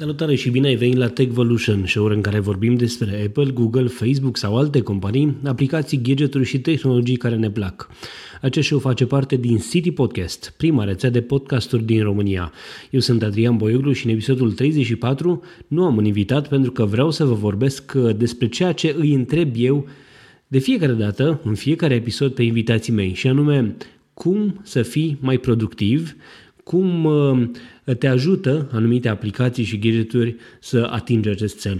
Salutare și bine ai venit la Techvolution, show în care vorbim despre Apple, Google, Facebook sau alte companii, aplicații, gadgeturi și tehnologii care ne plac. Acest show face parte din City Podcast, prima rețea de podcasturi din România. Eu sunt Adrian Boioglu și în episodul 34 nu am un invitat pentru că vreau să vă vorbesc despre ceea ce îi întreb eu de fiecare dată, în fiecare episod pe invitații mei, și anume cum să fii mai productiv, cum uh, te ajută anumite aplicații și gadgeturi să atingi acest cel.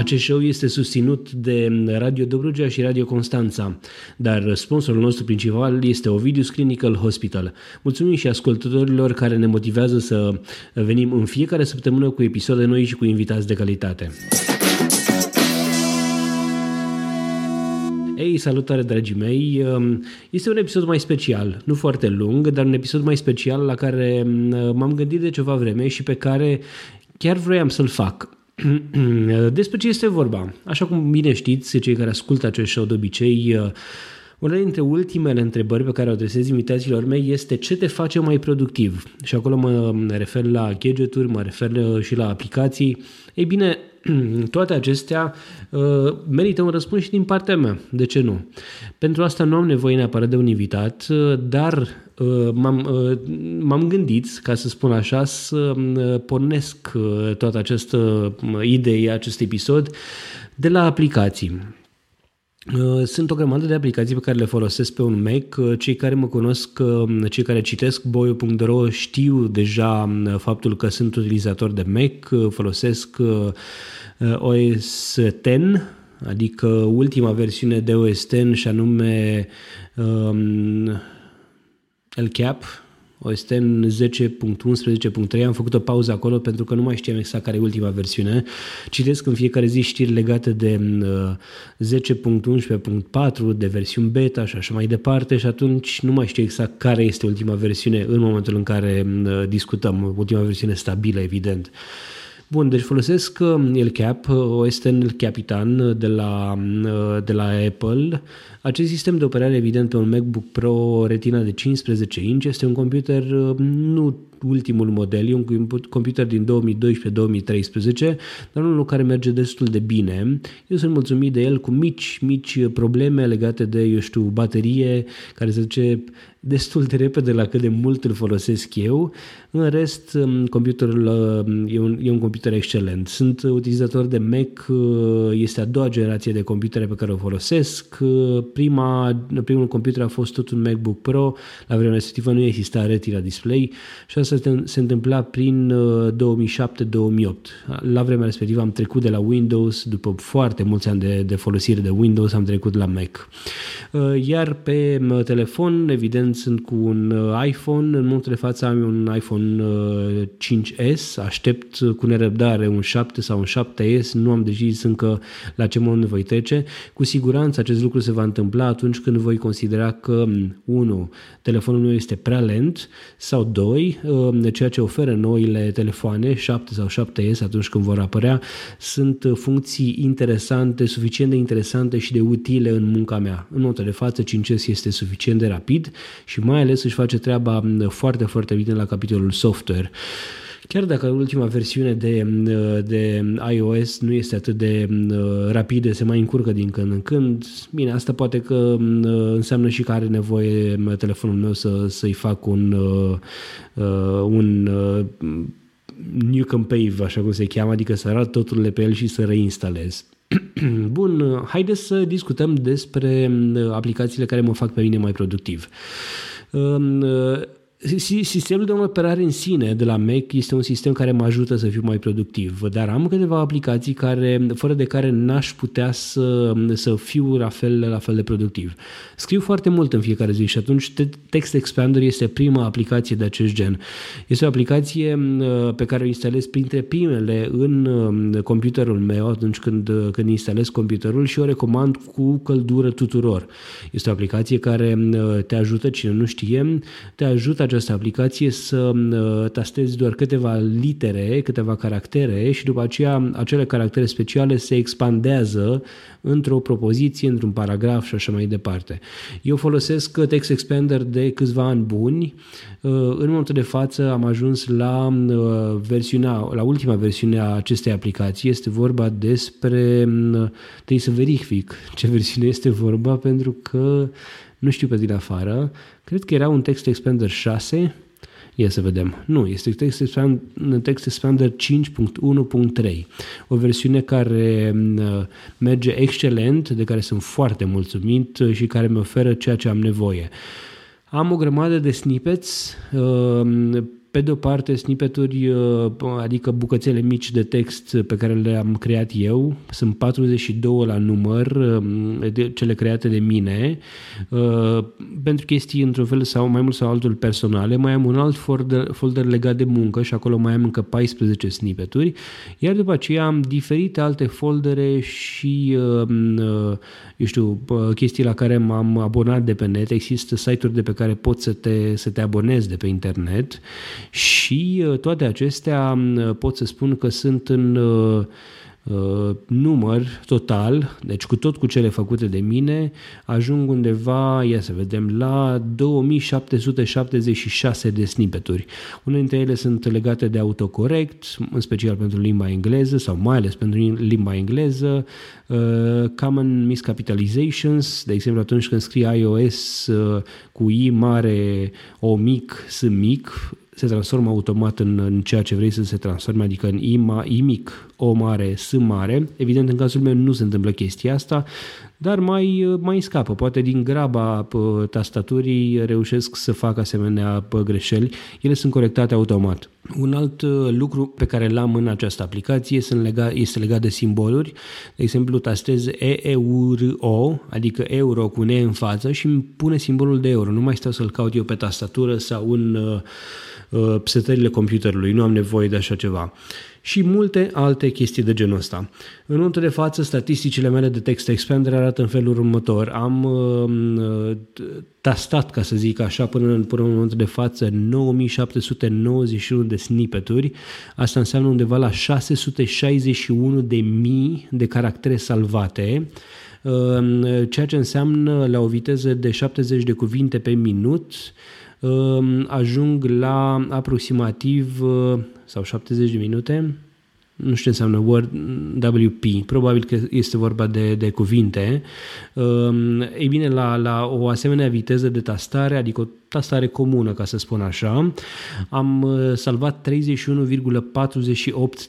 Acest show este susținut de Radio Dobrogea și Radio Constanța, dar sponsorul nostru principal este Ovidius Clinical Hospital. Mulțumim și ascultătorilor care ne motivează să venim în fiecare săptămână cu episoade noi și cu invitați de calitate. Ei, salutare dragii mei! Este un episod mai special, nu foarte lung, dar un episod mai special la care m-am gândit de ceva vreme și pe care chiar vroiam să-l fac. Despre ce este vorba? Așa cum bine știți, cei care ascultă acest show de obicei, uh, una dintre ultimele întrebări pe care o adresez invitațiilor mei este ce te face mai productiv? Și acolo mă refer la gadgeturi, mă refer uh, și la aplicații. Ei bine, toate acestea uh, merită un răspuns și din partea mea. De ce nu? Pentru asta nu am nevoie neapărat de un invitat, uh, dar uh, m-am, uh, m-am gândit, ca să spun așa, să uh, pornesc uh, toată această uh, idee, acest episod, de la aplicații. Uh, sunt o grămadă de aplicații pe care le folosesc pe un Mac. Uh, cei care mă cunosc, uh, cei care citesc boio.ro știu deja faptul că sunt utilizator de Mac, folosesc OS X, adică ultima versiune de OS X și anume um, El Cap, OST în 10.11.3, am făcut o pauză acolo pentru că nu mai știam exact care e ultima versiune. Citesc în fiecare zi știri legate de 10.11.4, de versiuni beta și așa mai departe și atunci nu mai știu exact care este ultima versiune în momentul în care discutăm, ultima versiune stabilă, evident. Bun, deci folosesc El Cap, OS X Capitan de la, de la Apple. Acest sistem de operare, evident, pe un MacBook Pro Retina de 15 inch este un computer nu ultimul model, e un computer din 2012-2013, dar unul care merge destul de bine. Eu sunt mulțumit de el cu mici, mici probleme legate de, eu știu, baterie, care se duce destul de repede la cât de mult îl folosesc eu. În rest, um, computerul um, e un, e un computer excelent. Sunt utilizator de Mac, uh, este a doua generație de computere pe care o folosesc. Uh, prima, primul computer a fost tot un MacBook Pro, la vremea respectivă nu exista Retina Display și asta se întâmpla prin 2007-2008. Uh, la vremea respectivă am trecut de la Windows, după foarte mulți ani de, de folosire de Windows, am trecut la Mac. Iar pe telefon, evident, moment sunt cu un uh, iPhone, în momentul de față am un iPhone 5S, uh, aștept cu nerăbdare un 7 sau un 7S, nu am decis încă la ce moment voi trece. Cu siguranță acest lucru se va întâmpla atunci când voi considera că, 1. Um, telefonul meu este prea lent sau 2. Um, ceea ce oferă noile telefoane, 7 sau 7S atunci când vor apărea, sunt funcții interesante, suficient de interesante și de utile în munca mea. În momentul de față 5S este suficient de rapid și mai ales își face treaba foarte, foarte bine la capitolul software. Chiar dacă ultima versiune de, de iOS nu este atât de rapidă, se mai încurcă din când în când, bine, asta poate că înseamnă și că are nevoie telefonul meu să, să-i fac un, un new compave, așa cum se cheamă, adică să arăt totul pe el și să reinstalez. Bun, haideți să discutăm despre aplicațiile care mă fac pe mine mai productiv. Sistemul de operare în sine de la Mac este un sistem care mă ajută să fiu mai productiv, dar am câteva aplicații care, fără de care n-aș putea să, să fiu la fel, la fel de productiv. Scriu foarte mult în fiecare zi și atunci Text Expander este prima aplicație de acest gen. Este o aplicație pe care o instalez printre primele în computerul meu atunci când, când instalez computerul și o recomand cu căldură tuturor. Este o aplicație care te ajută, cine nu știe, te ajută această aplicație să tastezi doar câteva litere, câteva caractere și după aceea acele caractere speciale se expandează într-o propoziție, într-un paragraf și așa mai departe. Eu folosesc Text Expander de câțiva ani buni. În momentul de față am ajuns la versiunea, la ultima versiune a acestei aplicații. Este vorba despre, trebuie să verific ce versiune este vorba pentru că nu știu pe din afară, cred că era un Text Expander 6, Ia să vedem. Nu, este Text Expander, Text Expander 5.1.3, o versiune care merge excelent, de care sunt foarte mulțumit și care mi oferă ceea ce am nevoie. Am o grămadă de snippets pe de o parte, snippeturi, uh, adică bucățele mici de text pe care le-am creat eu, sunt 42 la număr, uh, cele create de mine, uh, pentru chestii într-un fel sau mai mult sau altul personale. Mai am un alt folder, folder legat de muncă și acolo mai am încă 14 snippeturi, iar după aceea am diferite alte foldere și, eu știu, chestii la care m-am abonat de pe net. Există site-uri de pe care poți să te, să te abonezi de pe internet și uh, toate acestea uh, pot să spun că sunt în uh, număr total, deci cu tot cu cele făcute de mine, ajung undeva, ia să vedem, la 2776 de snippeturi. Unele dintre ele sunt legate de autocorect, în special pentru limba engleză sau mai ales pentru limba engleză, uh, common miscapitalizations, de exemplu atunci când scrii iOS uh, cu I mare, O mic, S mic, se transformă automat în, în ceea ce vrei să se transforme, adică în I, ma, I mic, O mare, S mare. Evident, în cazul meu nu se întâmplă chestia asta, dar mai, mai scapă. Poate din graba tastaturii reușesc să fac asemenea greșeli. Ele sunt corectate automat. Un alt uh, lucru pe care l-am în această aplicație sunt lega, este legat de simboluri. De exemplu, tastez EURO, adică euro cu ne în față și îmi pune simbolul de euro. Nu mai stau să-l caut eu pe tastatură sau în uh, uh, setările computerului. Nu am nevoie de așa ceva și multe alte chestii de genul ăsta. În momentul de față, statisticile mele de text expander arată în felul următor. Am uh, tastat, ca să zic așa, până în, până în momentul de față 9791 de snippeturi. Asta înseamnă undeva la 661 de mii de caractere salvate uh, ceea ce înseamnă la o viteză de 70 de cuvinte pe minut uh, ajung la aproximativ uh, sau 70 de minute, nu știu ce înseamnă Word, WP, probabil că este vorba de, de cuvinte. Um, ei bine, la, la o asemenea viteză de tastare, adică o tastare comună, ca să spun așa, am uh, salvat 31,48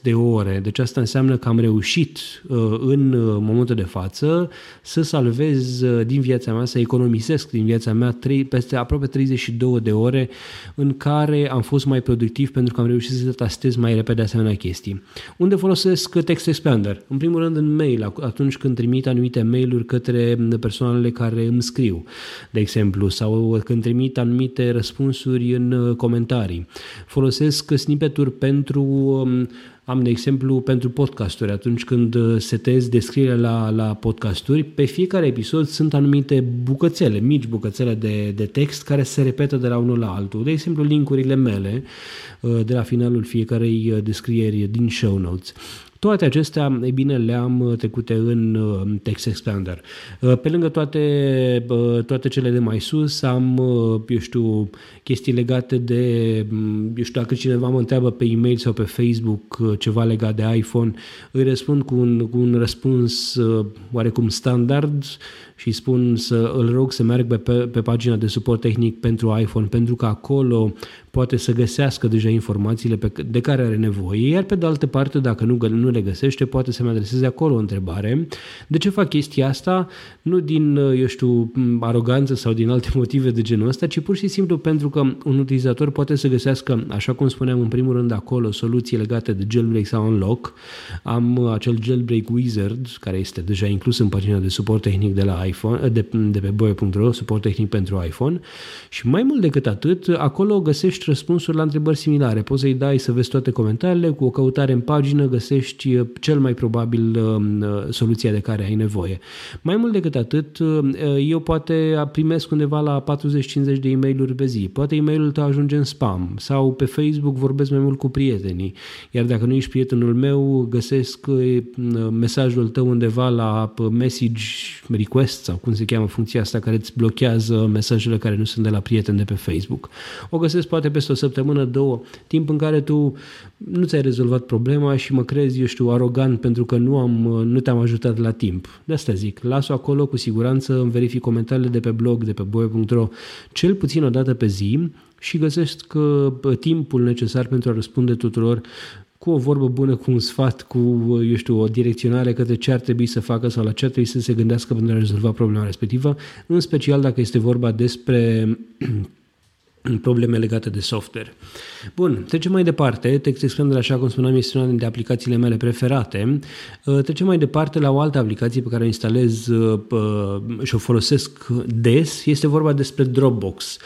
de ore. Deci asta înseamnă că am reușit uh, în uh, momentul de față să salvez din viața mea, să economisesc din viața mea peste aproape 32 de ore în care am fost mai productiv pentru că am reușit să tastez mai repede asemenea chestii. Unde folosesc Text Expander? În primul rând în mail, atunci când trimit anumite mail-uri către persoanele care îmi scriu, de exemplu, sau când trimit anumite răspunsuri în uh, comentarii. Folosesc snippet-uri pentru um, am, de exemplu, pentru podcasturi, atunci când uh, setez descrierea la, la podcasturi, pe fiecare episod sunt anumite bucățele, mici bucățele de, de text care se repetă de la unul la altul. De exemplu, linkurile mele uh, de la finalul fiecarei descrieri din show notes. Toate acestea, e bine, le-am uh, trecute în uh, Text Expander. Uh, pe lângă toate, toate cele de mai sus, am, eu știu, chestii legate de, mm, eu știu, dacă cineva mă întreabă pe e-mail sau pe Facebook ceva legat de iPhone, îi răspund cu un, cu un răspuns oarecum standard și spun să îl rog să meargă pe, pe pagina de suport tehnic pentru iPhone, pentru că acolo poate să găsească deja informațiile pe, de care are nevoie, iar pe de altă parte, dacă nu, nu le găsește, poate să-mi adreseze acolo o întrebare. De ce fac chestia asta? Nu din, eu știu, aroganță sau din alte motive de genul ăsta, ci pur și simplu pentru că un utilizator poate să găsească, așa cum spuneam în primul rând acolo, soluții legate de jailbreak sau unlock. Am acel jailbreak wizard, care este deja inclus în pagina de suport tehnic de la iPhone, de, de pe boie.ro, suport tehnic pentru iPhone și mai mult decât atât, acolo găsești răspunsuri la întrebări similare. Poți să-i dai să vezi toate comentariile, cu o căutare în pagină găsești găsești cel mai probabil soluția de care ai nevoie. Mai mult decât atât, eu poate primesc undeva la 40-50 de e mail pe zi. Poate e mailul tău ajunge în spam sau pe Facebook vorbesc mai mult cu prietenii. Iar dacă nu ești prietenul meu, găsesc mesajul tău undeva la message request sau cum se cheamă funcția asta care îți blochează mesajele care nu sunt de la prieteni de pe Facebook. O găsesc poate peste o săptămână, două, timp în care tu nu ți-ai rezolvat problema și mă crezi, eu știu, arogant pentru că nu, am, nu te-am ajutat la timp. De asta zic, las-o acolo cu siguranță, îmi verific comentariile de pe blog, de pe boie.ro, cel puțin o dată pe zi și găsesc uh, timpul necesar pentru a răspunde tuturor cu o vorbă bună, cu un sfat, cu, eu știu, o direcționare către ce ar trebui să facă sau la ce ar trebui să se gândească pentru a rezolva problema respectivă, în special dacă este vorba despre probleme legate de software. Bun, trecem mai departe. Text Expander, așa cum spuneam, este una dintre aplicațiile mele preferate. Uh, trecem mai departe la o altă aplicație pe care o instalez uh, și o folosesc des. Este vorba despre Dropbox.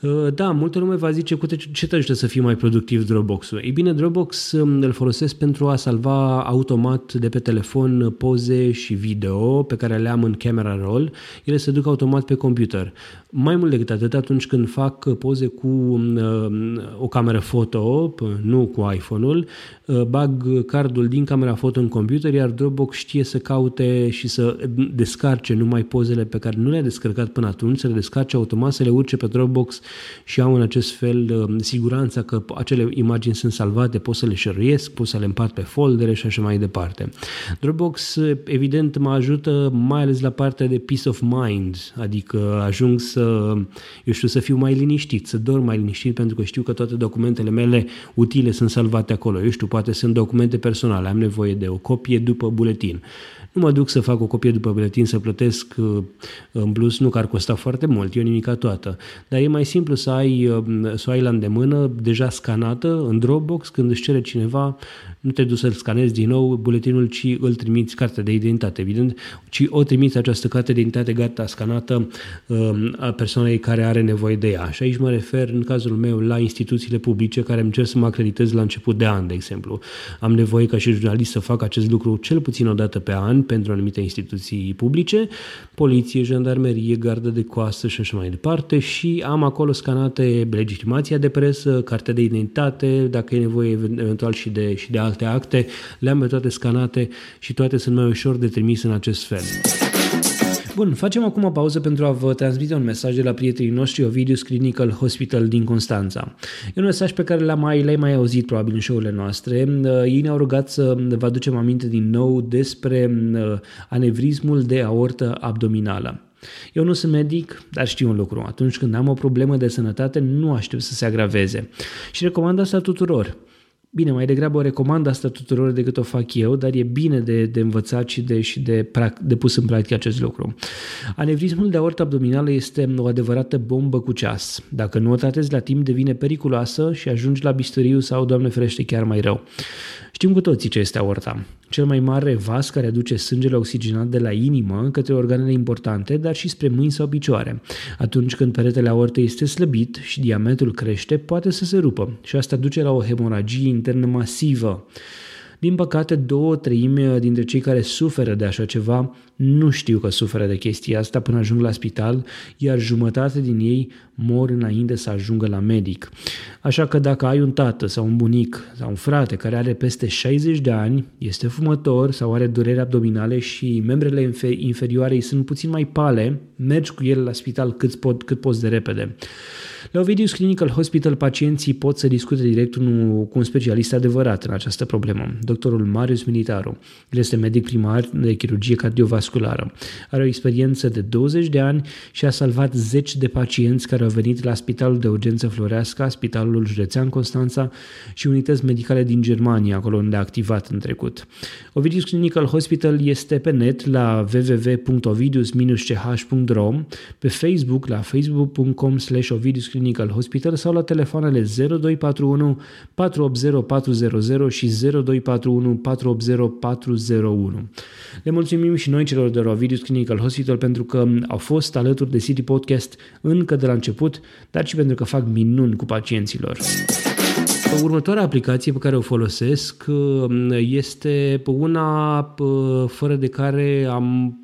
Uh, da, multă lume va zice, cu ce te ajută să fii mai productiv Dropbox-ul? Ei bine, Dropbox um, îl folosesc pentru a salva automat de pe telefon poze și video pe care le am în Camera Roll. Ele se duc automat pe computer. Mai mult decât atât, atunci când fac poze cu um, uh, o cameră foto, nu cu iPhone-ul, uh, bag cardul din camera foto în computer, iar Dropbox știe să caute și să descarce numai pozele pe care nu le-a descărcat până atunci, să le descarce automat, să le urce pe Dropbox și au în acest fel um, siguranța că acele imagini sunt salvate, pot să le șeruiesc, pot să le împart pe foldere și așa mai departe. Dropbox, evident, mă ajută mai ales la partea de peace of mind, adică ajung să, eu știu, să fiu mai liniștit, să dorm mai liniștit pentru că știu că toate documentele mele utile sunt salvate acolo. Eu știu, poate sunt documente personale, am nevoie de o copie după buletin nu mă duc să fac o copie după buletin, să plătesc uh, în plus, nu că ar costa foarte mult, e o nimica toată. Dar e mai simplu să ai, uh, să ai la îndemână, deja scanată, în Dropbox, când își cere cineva, nu te duci să-l scanezi din nou buletinul, ci îl trimiți, cartea de identitate, evident, ci o trimiți această carte de identitate gata, scanată uh, a persoanei care are nevoie de ea. Și aici mă refer, în cazul meu, la instituțiile publice care îmi cer să mă acreditez la început de an, de exemplu. Am nevoie ca și jurnalist să fac acest lucru cel puțin o dată pe an, pentru anumite instituții publice, poliție, jandarmerie, gardă de coastă și așa mai departe și am acolo scanate legitimația de presă, cartea de identitate, dacă e nevoie eventual și de, și de alte acte, le-am pe toate scanate și toate sunt mai ușor de trimis în acest fel. Bun, facem acum o pauză pentru a vă transmite un mesaj de la prietenii noștri Ovidius Clinical Hospital din Constanța. E un mesaj pe care l-am mai, l-ai mai auzit probabil în show-urile noastre. Uh, ei ne-au rugat să vă aducem aminte din nou despre uh, anevrismul de aortă abdominală. Eu nu sunt medic, dar știu un lucru. Atunci când am o problemă de sănătate, nu aștept să se agraveze. Și recomand asta tuturor. Bine, mai degrabă o recomand asta tuturor decât o fac eu, dar e bine de, de învățat și, de, și de, de pus în practică acest lucru. Anevrismul de aortă abdominală este o adevărată bombă cu ceas. Dacă nu o tratezi la timp, devine periculoasă și ajungi la bisturiu sau, Doamne ferește, chiar mai rău. Știm cu toții ce este aorta. Cel mai mare vas care aduce sângele oxigenat de la inimă către organele importante, dar și spre mâini sau picioare. Atunci când peretele aortei este slăbit și diametrul crește, poate să se rupă și asta duce la o hemoragie internă masivă. Din păcate, două treimi dintre cei care suferă de așa ceva nu știu că suferă de chestia asta până ajung la spital, iar jumătate din ei mor înainte să ajungă la medic. Așa că dacă ai un tată sau un bunic sau un frate care are peste 60 de ani, este fumător sau are dureri abdominale și membrele inferioare îi sunt puțin mai pale, mergi cu el la spital cât, pot, cât poți de repede. La Ovidius Clinical Hospital, pacienții pot să discute direct cu un specialist adevărat în această problemă, doctorul Marius Militaru. El este medic primar de chirurgie cardiovasculară. Are o experiență de 20 de ani și a salvat zeci de pacienți care au venit la Spitalul de Urgență Floreasca, Spitalul Județean Constanța și unități medicale din Germania, acolo unde a activat în trecut. Ovidius Clinical Hospital este pe net la www.ovidius-ch.ro, pe Facebook la facebook.com slash Ovidius Clinical Hospital sau la telefoanele 0241 480 400 și 0241 480 401. Le mulțumim și noi celor de la Ovidius Clinical Hospital pentru că au fost alături de City Podcast încă de la început, dar și pentru că fac minuni cu pacienților. Următoarea aplicație pe care o folosesc este una fără de care am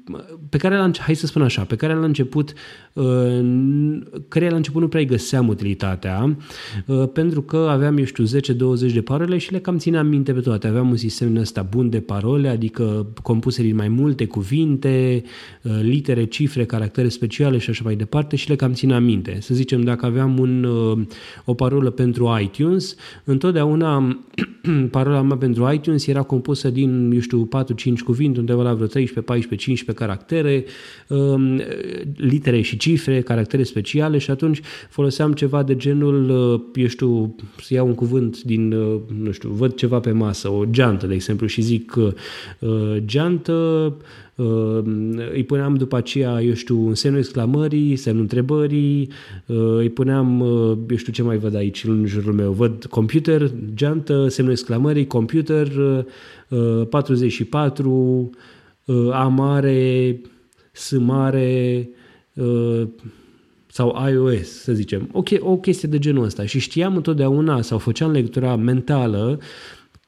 pe care la, hai să spun așa, pe care la început care la început nu prea găseam utilitatea pentru că aveam, eu știu, 10-20 de parole și le cam țineam minte pe toate. Aveam un sistem ăsta bun de parole, adică compuse din mai multe cuvinte, litere, cifre, caractere speciale și așa mai departe și le cam țineam minte. Să zicem, dacă aveam un, o parolă pentru iTunes, întotdeauna parola mea pentru iTunes era compusă din, eu știu, 4-5 cuvinte, undeva la vreo 13, 14, 15 caractere, um, litere și cifre, caractere speciale și atunci foloseam ceva de genul, uh, eu știu, să iau un cuvânt din, uh, nu știu, văd ceva pe masă, o geantă, de exemplu, și zic uh, geantă, îi puneam după aceea, eu știu, un semnul exclamării, semnul întrebării, îi puneam, eu știu ce mai văd aici în jurul meu, văd computer, geantă, semnul exclamării, computer, 44, A mare, S mare, sau iOS, să zicem. O, o chestie de genul ăsta. Și știam întotdeauna, sau făceam lectura mentală,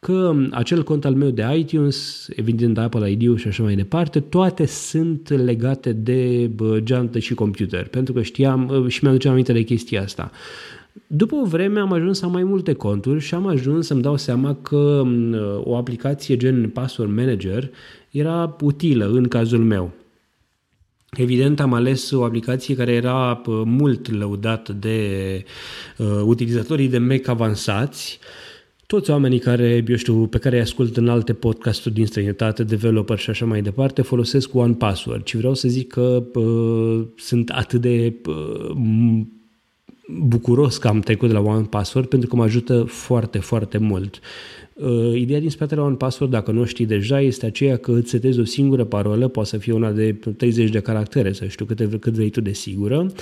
că acel cont al meu de iTunes, evident Apple ID și așa mai departe, toate sunt legate de geantă și computer, pentru că știam și mi-aduceam aminte de chestia asta. După o vreme am ajuns să am mai multe conturi și am ajuns să-mi dau seama că o aplicație gen Password Manager era utilă în cazul meu. Evident, am ales o aplicație care era mult lăudată de uh, utilizatorii de Mac avansați, toți oamenii care, eu știu, pe care îi ascult în alte podcasturi din străinătate, developer și așa mai departe, folosesc One Password. Și vreau să zic că uh, sunt atât de uh, bucuros că am trecut de la One Password pentru că mă ajută foarte, foarte mult. Uh, ideea din spatele un password, dacă nu știi deja, este aceea că îți setezi o singură parolă, poate să fie una de 30 de caractere, să știu câte, cât vrei tu de sigură,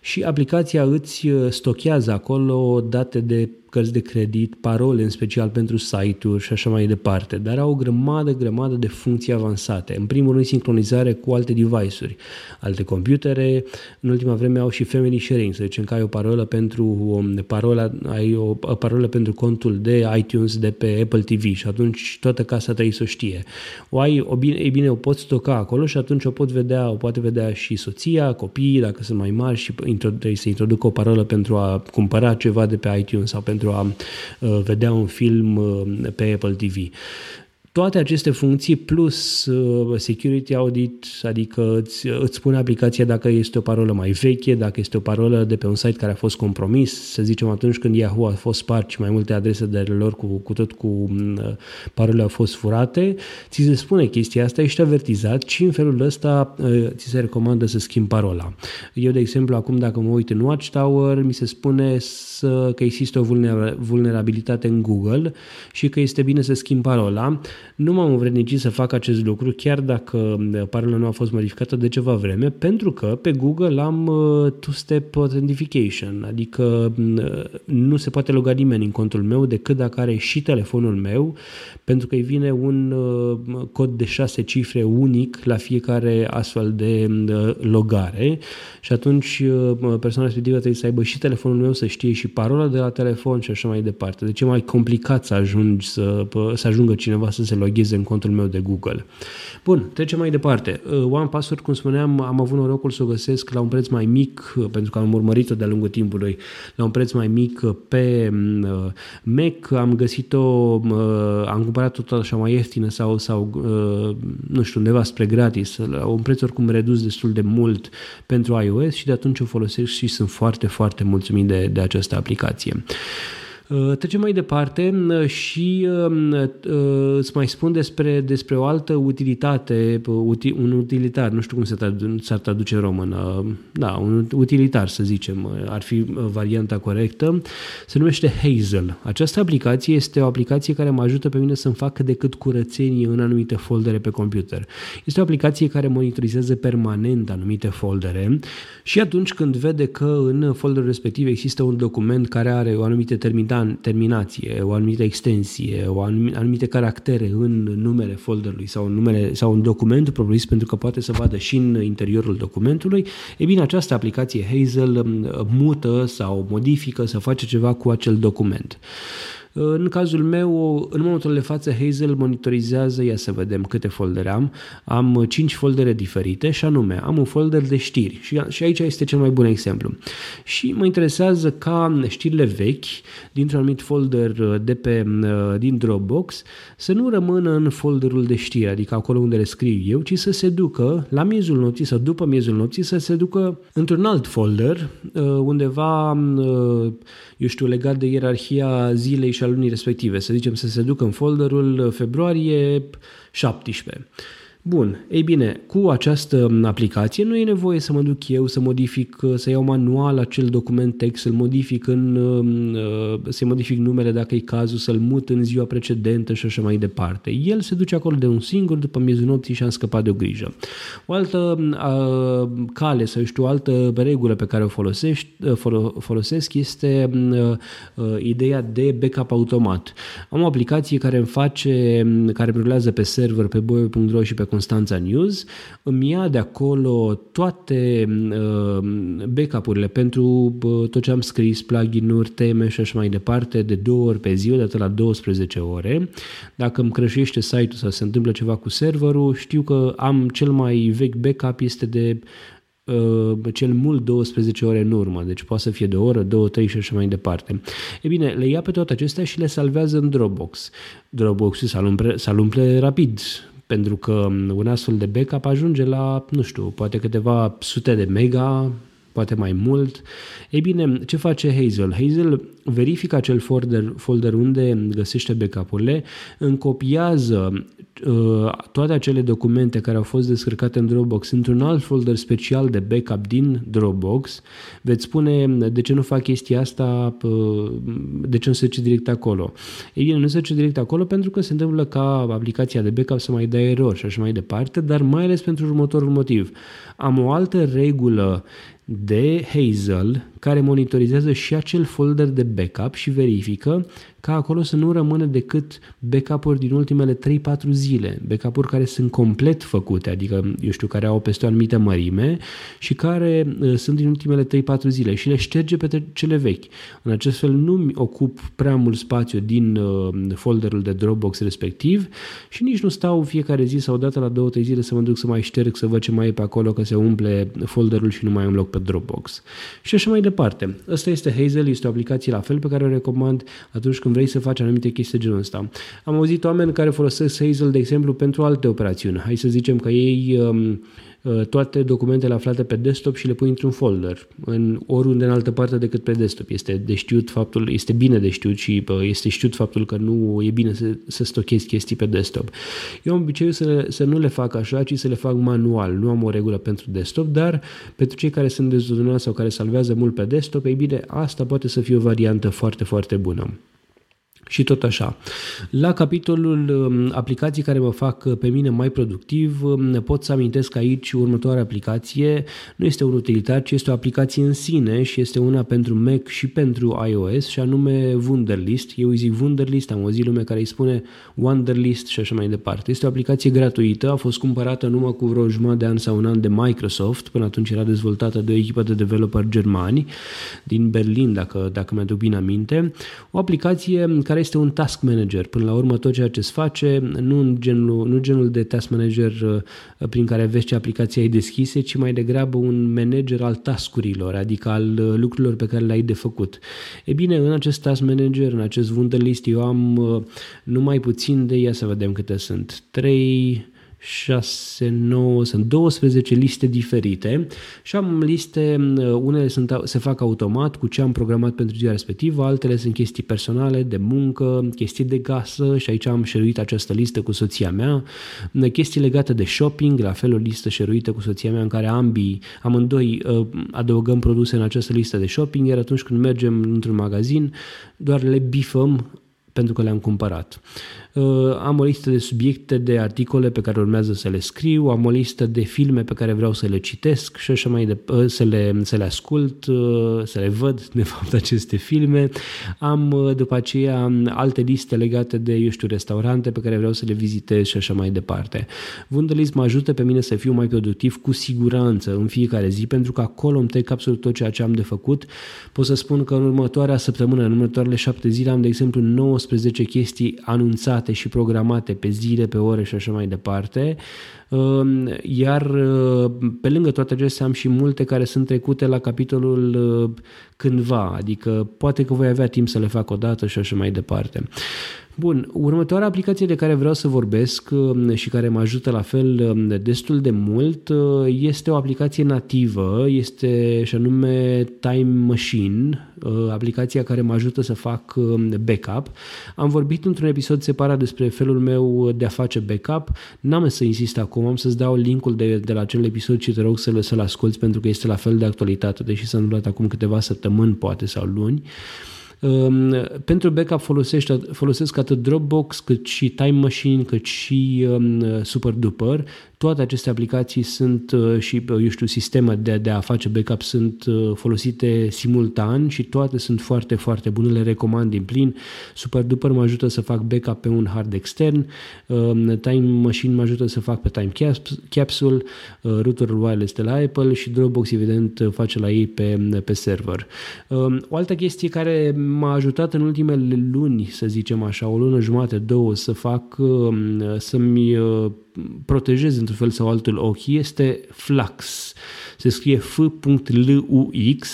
și aplicația îți uh, stochează acolo date de cărți de credit, parole în special pentru site-uri și așa mai departe, dar au o grămadă, grămadă de funcții avansate. În primul rând, sincronizare cu alte device-uri, alte computere. În ultima vreme au și family sharing, să zicem că ai o parolă pentru um, parola, ai o parolă pentru contul de iTunes de pe Apple TV și atunci toată casa trebuie să o știe. O ai, o bine, e bine, o poți stoca acolo și atunci o pot vedea, o poate vedea și soția, copiii, dacă sunt mai mari și trebuie să introducă o parolă pentru a cumpăra ceva de pe iTunes sau pentru pentru a uh, vedea un film uh, pe Apple TV. Toate aceste funcții plus uh, security audit, adică îți, îți spune aplicația dacă este o parolă mai veche, dacă este o parolă de pe un site care a fost compromis, să zicem atunci când Yahoo a fost spart și mai multe adrese de lor cu, cu tot cu uh, parole au fost furate, ți se spune chestia asta, ești avertizat și în felul ăsta uh, ți se recomandă să schimbi parola. Eu, de exemplu, acum dacă mă uit în Watchtower, mi se spune să, că există o vulnerabilitate în Google și că este bine să schimb parola nu m-am învrednicit să fac acest lucru, chiar dacă uh, parola nu a fost modificată de ceva vreme, pentru că pe Google am uh, two-step authentication, adică uh, nu se poate loga nimeni în contul meu decât dacă are și telefonul meu, pentru că îi vine un cod de șase cifre unic la fiecare astfel de logare și atunci persoana respectivă trebuie să aibă și telefonul meu, să știe și parola de la telefon și așa mai departe. Deci e mai complicat să ajungi să, să ajungă cineva să se logheze în contul meu de Google. Bun, trecem mai departe. Uh, One Password, cum spuneam, am avut norocul să o găsesc la un preț mai mic, uh, pentru că am urmărit-o de-a lungul timpului, la un preț mai mic uh, pe Mac. Am găsit-o, am cumpărat-o tot așa mai ieftină sau, sau nu știu, undeva spre gratis, la un preț oricum redus destul de mult pentru iOS și de atunci o folosesc și sunt foarte, foarte mulțumit de, de această aplicație. Uh, trecem mai departe uh, și uh, îți mai spun despre, despre o altă utilitate, un utilitar, nu știu cum se s-ar traduce în română, da, un utilitar să zicem, ar fi varianta corectă, se numește Hazel. Această aplicație este o aplicație care mă ajută pe mine să-mi fac cât de cât curățenie în anumite foldere pe computer. Este o aplicație care monitorizează permanent anumite foldere și atunci când vede că în folderul respectiv există un document care are o anumită terminare terminație, o anumită extensie, o anumite caractere în numele folderului sau în, numele, sau în documentul propriu pentru că poate să vadă și în interiorul documentului, e bine, această aplicație Hazel mută sau modifică să face ceva cu acel document. În cazul meu, în momentul de față, Hazel monitorizează, ia să vedem câte foldere am, am 5 foldere diferite și anume, am un folder de știri și, și aici este cel mai bun exemplu. Și mă interesează ca știrile vechi dintr-un anumit folder de pe, din Dropbox să nu rămână în folderul de știri, adică acolo unde le scriu eu, ci să se ducă la miezul nopții sau după miezul nopții să se ducă într-un alt folder undeva, eu știu, legat de ierarhia zilei și a lunii respective. Să zicem să se ducă în folderul februarie 17. Bun, ei bine, cu această aplicație nu e nevoie să mă duc eu să modific, să iau manual acel document text, să-l modific în, uh, să modific numele dacă e cazul, să-l mut în ziua precedentă și așa mai departe. El se duce acolo de un singur după miezul nopții și am scăpat de o grijă. O altă uh, cale sau știu, o altă regulă pe care o folosești, uh, folosesc este ideea de backup automat. Am o aplicație care îmi face, care rulează pe server, pe boio.ro și pe Constanța News, îmi ia de acolo toate uh, backup-urile pentru uh, tot ce am scris, plugin-uri, teme și așa mai departe, de două ori pe zi, odată la 12 ore. Dacă îmi crășește site-ul sau se întâmplă ceva cu serverul, știu că am cel mai vechi backup este de uh, cel mult 12 ore în urmă, deci poate să fie de o oră, două, trei și așa mai departe. E bine, le ia pe toate acestea și le salvează în Dropbox. Dropbox-ul să-l umple, să umple rapid, pentru că un astfel de backup ajunge la, nu știu, poate câteva sute de mega, poate mai mult. Ei bine, ce face Hazel? Hazel verifică acel folder, folder unde găsește backup-urile, încopiază uh, toate acele documente care au fost descărcate în Dropbox într-un alt folder special de backup din Dropbox. Veți spune de ce nu fac chestia asta, uh, de ce nu se duce direct acolo. Ei bine, nu se duce direct acolo pentru că se întâmplă ca aplicația de backup să mai dea erori și așa mai departe, dar mai ales pentru următorul motiv. Am o altă regulă de Hazel care monitorizează și acel folder de backup și verifică ca acolo să nu rămână decât backup-uri din ultimele 3-4 zile, backup-uri care sunt complet făcute, adică, eu știu, care au peste o anumită mărime și care uh, sunt din ultimele 3-4 zile și le șterge pe cele vechi. În acest fel nu-mi ocup prea mult spațiu din uh, folderul de Dropbox respectiv și nici nu stau fiecare zi sau dată la 2-3 zile să mă duc să mai șterg, să văd ce mai e pe acolo, că se umple folderul și nu mai am loc pe Dropbox. Și așa mai departe. Asta este Hazel, este o aplicație la fel pe care o recomand atunci când vrei să faci anumite chestii de genul ăsta. Am auzit oameni care folosesc Hazel, de exemplu, pentru alte operațiuni. Hai să zicem că ei um, uh, toate documentele aflate pe desktop și le pui într-un folder, în oriunde în altă parte decât pe desktop. Este de știut faptul, este bine de știut și este știut faptul că nu e bine să, să stochezi chestii pe desktop. Eu am obiceiul să, să nu le fac așa, ci să le fac manual. Nu am o regulă pentru desktop, dar pentru cei care sunt dezodonați sau care salvează mult pe desktop, ei bine, asta poate să fie o variantă foarte, foarte bună. Și tot așa. La capitolul um, aplicații care mă fac uh, pe mine mai productiv, um, pot să amintesc aici următoarea aplicație. Nu este un utilitar, ci este o aplicație în sine și este una pentru Mac și pentru iOS și anume Wunderlist. Eu îi zic Wunderlist, am auzit lume care îi spune Wunderlist și așa mai departe. Este o aplicație gratuită, a fost cumpărată numai cu vreo jumătate de an sau un an de Microsoft, până atunci era dezvoltată de o echipă de developer germani din Berlin, dacă, dacă mi-aduc bine aminte. O aplicație care care este un task manager. Până la urmă, tot ceea ce se face, nu genul, nu genul de task manager uh, prin care vezi ce aplicații ai deschise, ci mai degrabă un manager al taskurilor, adică al uh, lucrurilor pe care le-ai de făcut. E bine, în acest task manager, în acest Wunderlist, eu am uh, numai puțin de, ia să vedem câte sunt, 3, 6, 9, sunt 12 liste diferite și am liste, unele sunt, se fac automat cu ce am programat pentru ziua respectivă, altele sunt chestii personale, de muncă, chestii de gasă și aici am șeruit această listă cu soția mea, chestii legate de shopping, la fel o listă șeruită cu soția mea în care ambii, amândoi uh, adăugăm produse în această listă de shopping, iar atunci când mergem într-un magazin, doar le bifăm pentru că le-am cumpărat. Uh, am o listă de subiecte, de articole pe care urmează să le scriu, am o listă de filme pe care vreau să le citesc și așa mai de, uh, să, le, să le ascult, uh, să le văd, de fapt, aceste filme. Am după aceea alte liste legate de, eu știu, restaurante pe care vreau să le vizitez și așa mai departe. Wunderlist mă ajută pe mine să fiu mai productiv cu siguranță în fiecare zi, pentru că acolo îmi trec absolut tot ceea ce am de făcut. Pot să spun că în următoarea săptămână, în următoarele șapte zile, am, de exemplu, 19 12 chestii anunțate și programate pe zile, pe ore și așa mai departe. Ehm, iar pe lângă toate acestea am și multe care sunt trecute la capitolul cândva, adică poate că voi avea timp să le fac odată și așa mai departe. Bun, următoarea aplicație de care vreau să vorbesc um, și care mă ajută la fel um, destul de mult uh, este o aplicație nativă, este și anume Time Machine, uh, aplicația care mă ajută să fac um, backup. Am vorbit într-un episod separat despre felul meu de a face backup, n-am să insist acum, am să-ți dau linkul de, de la acel episod și te rog să-l, să-l asculti pentru că este la fel de actualitate, deși s-a întâmplat acum câteva săptămâni poate sau luni. Uh, Ehm, pentru backup folosești, folosesc atât Dropbox, cât și Time Machine, cât și um, SuperDuper. Toate aceste aplicații sunt uh, și, uh, eu știu, sisteme de, de a face backup sunt uh, folosite simultan și toate sunt foarte, foarte bune, le recomand din plin. SuperDuper mă ajută să fac backup pe un hard extern, um, Time Machine mă ajută să fac pe Time Capsule, routerul wireless de la Apple și Dropbox, evident, face la ei pe, pe server. Um, o altă chestie care m-a ajutat în ultimele luni, să zicem așa, o lună jumate, două, să fac, um, să-mi protejez într-un fel sau altul ochii este Flux. Se scrie f.lux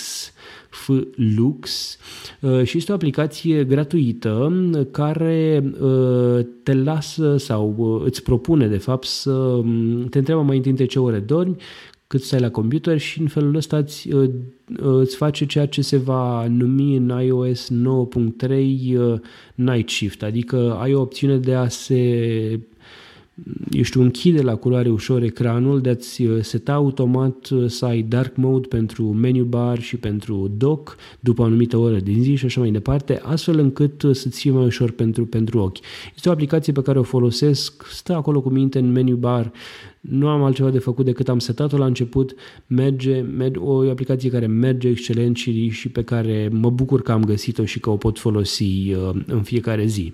Flux uh, și este o aplicație gratuită care uh, te lasă sau uh, îți propune de fapt să um, te întreabă mai întâi ce ore dormi, cât stai la computer și în felul ăsta îți, îți face ceea ce se va numi în iOS 9.3 Night Shift, adică ai o opțiune de a se eu știu, închide la culoare ușor ecranul, de a-ți uh, seta automat uh, să ai dark mode pentru menu bar și pentru dock după o anumită oră din zi și așa mai departe, astfel încât uh, să-ți fie mai ușor pentru, pentru ochi. Este o aplicație pe care o folosesc, stă acolo cu minte în menu bar, nu am altceva de făcut decât am setat-o la început, merge, merge o aplicație care merge excelent și, și pe care mă bucur că am găsit-o și că o pot folosi uh, în fiecare zi.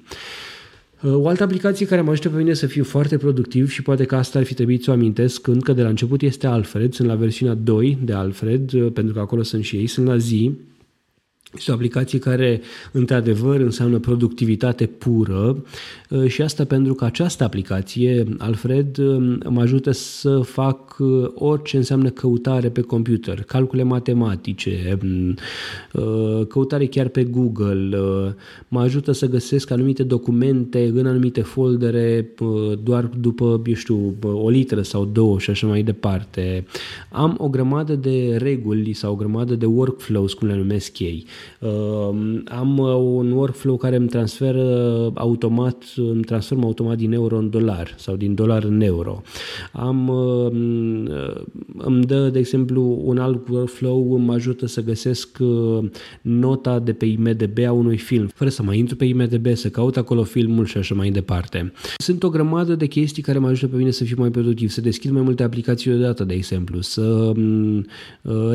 O altă aplicație care mă ajută pe mine să fiu foarte productiv și poate că asta ar fi trebuit să o amintesc încă de la început este Alfred. Sunt la versiunea 2 de Alfred, pentru că acolo sunt și ei. Sunt la zi este o aplicație care, într-adevăr, înseamnă productivitate pură uh, și asta pentru că această aplicație, Alfred, uh, mă ajută să fac uh, orice înseamnă căutare pe computer, calcule matematice, um, căutare chiar pe Google, mă ajută să găsesc anumite documente în anumite foldere doar după, eu știu, o litră sau două și așa mai departe. Am o grămadă de reguli sau o grămadă de workflows, cum le numesc ei Uh, am uh, un workflow care îmi transferă automat, îmi transformă automat din euro în dolar sau din dolar în euro. Am, uh, îmi dă, de exemplu, un alt workflow, mă ajută să găsesc nota de pe IMDB a unui film, fără să mai intru pe IMDB, să caut acolo filmul și așa mai departe. Sunt o grămadă de chestii care mă ajută pe mine să fiu mai productiv, să deschid mai multe aplicații odată, de exemplu, să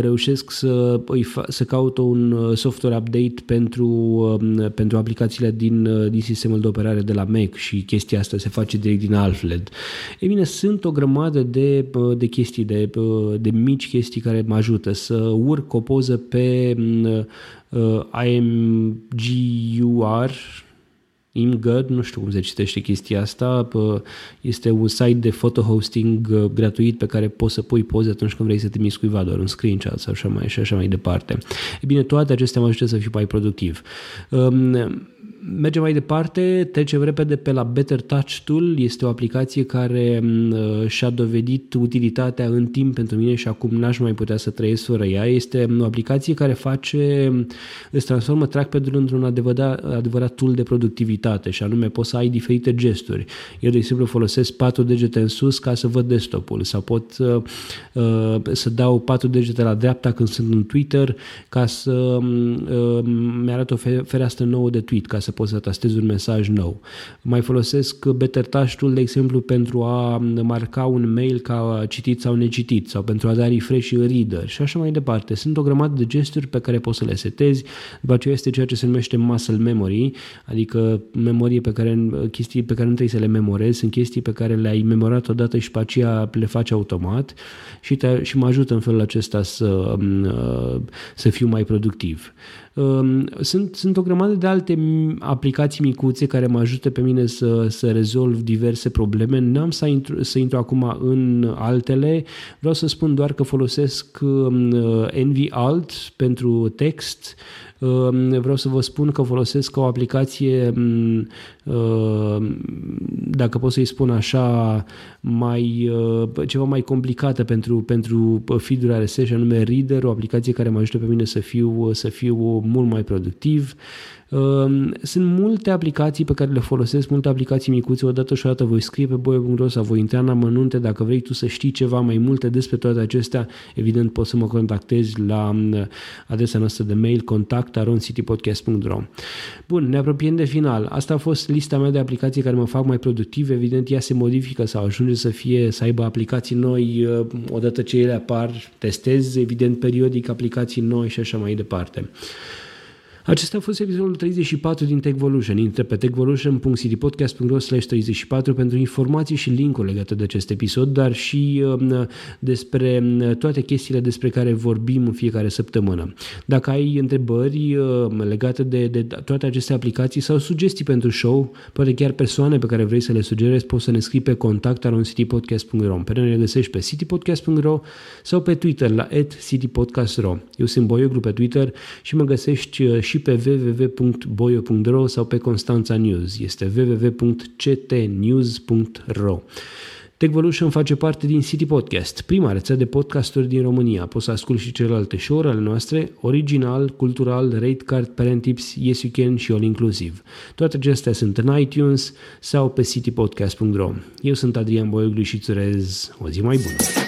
reușesc să, să caut un software update pentru, um, pentru aplicațiile din, uh, din sistemul de operare de la Mac și chestia asta se face direct din Alfred. E bine, sunt o grămadă de, uh, de chestii, de, uh, de mici chestii care mă ajută să urc o poză pe uh, IMGUR, ImGud, nu știu cum se citește chestia asta, este un site de photo hosting uh, gratuit pe care poți să pui poze atunci când vrei să trimiți cuiva doar un screenshot sau așa mai, și așa mai departe. E bine, toate acestea mă ajută să fiu mai productiv. Um, mergem mai departe, trecem repede pe la Better Touch Tool, este o aplicație care mm, uh, și-a dovedit utilitatea în timp pentru mine și acum n-aș mai putea să trăiesc fără ea. Este mm, o aplicație care face, mm, îți transformă trackpad-ul într-un adevărat, adevărat tool de productivitate și anume poți să ai diferite gesturi. Eu, de exemplu, folosesc patru degete în sus ca să văd desktop-ul sau pot uh, uh, să dau patru degete la dreapta când sunt în Twitter ca să uh, mi-arată o fereastră nouă de tweet, ca să poți să tastezi un mesaj nou. Mai folosesc Better Touch Tool, de exemplu, pentru a marca un mail ca citit sau necitit sau pentru a da refresh în reader și așa mai departe. Sunt o grămadă de gesturi pe care poți să le setezi. După aceea este ceea ce se numește muscle memory, adică memorie pe care, chestii pe care nu trebuie să le memorezi, sunt chestii pe care le-ai memorat odată și pe aceea le faci automat și, te, și mă ajută în felul acesta să, să fiu mai productiv. Um, sunt, sunt o grămadă de alte aplicații micuțe care mă ajută pe mine să, să rezolv diverse probleme. N-am să intru, să intru acum în altele. Vreau să spun doar că folosesc um, Envy Alt pentru text Ehm, vreau să vă spun că folosesc o aplicație, mm, ehm, dacă pot să-i spun așa, mai, eh, ceva mai complicată pentru, pentru feed-uri RSS și anume Reader, o aplicație care mă ajută pe mine să fiu, să fiu mult mai productiv. Ehm, sunt multe aplicații pe care le folosesc, multe aplicații micuțe, odată și odată voi scrie pe boio.ro sau voi intra în amănunte, dacă vrei tu să știi ceva mai multe despre toate acestea, evident poți să mă contactezi la mm, adresa noastră de mail contact.aroncitypodcast.ro Bun, ne apropiem de final. Asta a fost lista mea de aplicații care mă fac mai productiv, evident ea se modifică sau ajunge să fie, să aibă aplicații noi, eh, odată ce ele apar, testez evident periodic aplicații noi și așa mai departe. Acesta a fost episodul 34 din Techvolution. Intră pe techvolution.citypodcast.ro 34 pentru informații și linkuri legate de acest episod, dar și uh, despre um, toate chestiile despre care vorbim în fiecare săptămână. Dacă ai întrebări uh, legate de, de toate aceste aplicații sau sugestii pentru show, poate chiar persoane pe care vrei să le sugerezi, poți să ne scrii pe contact.citypodcast.ro Pe noi ne găsești pe citypodcast.ro sau pe Twitter la citypodcast.ro Eu sunt Boioglu pe Twitter și mă găsești uh, și și pe www.boio.ro sau pe Constanța News. Este www.ctnews.ro. Techvolution face parte din City Podcast, prima rețea de podcasturi din România. Poți să asculti și celelalte show-uri ale noastre, original, cultural, rate card, parent tips, yes you can și all inclusiv. Toate acestea sunt în iTunes sau pe citypodcast.ro. Eu sunt Adrian Boioglu și îți urez o zi mai bună!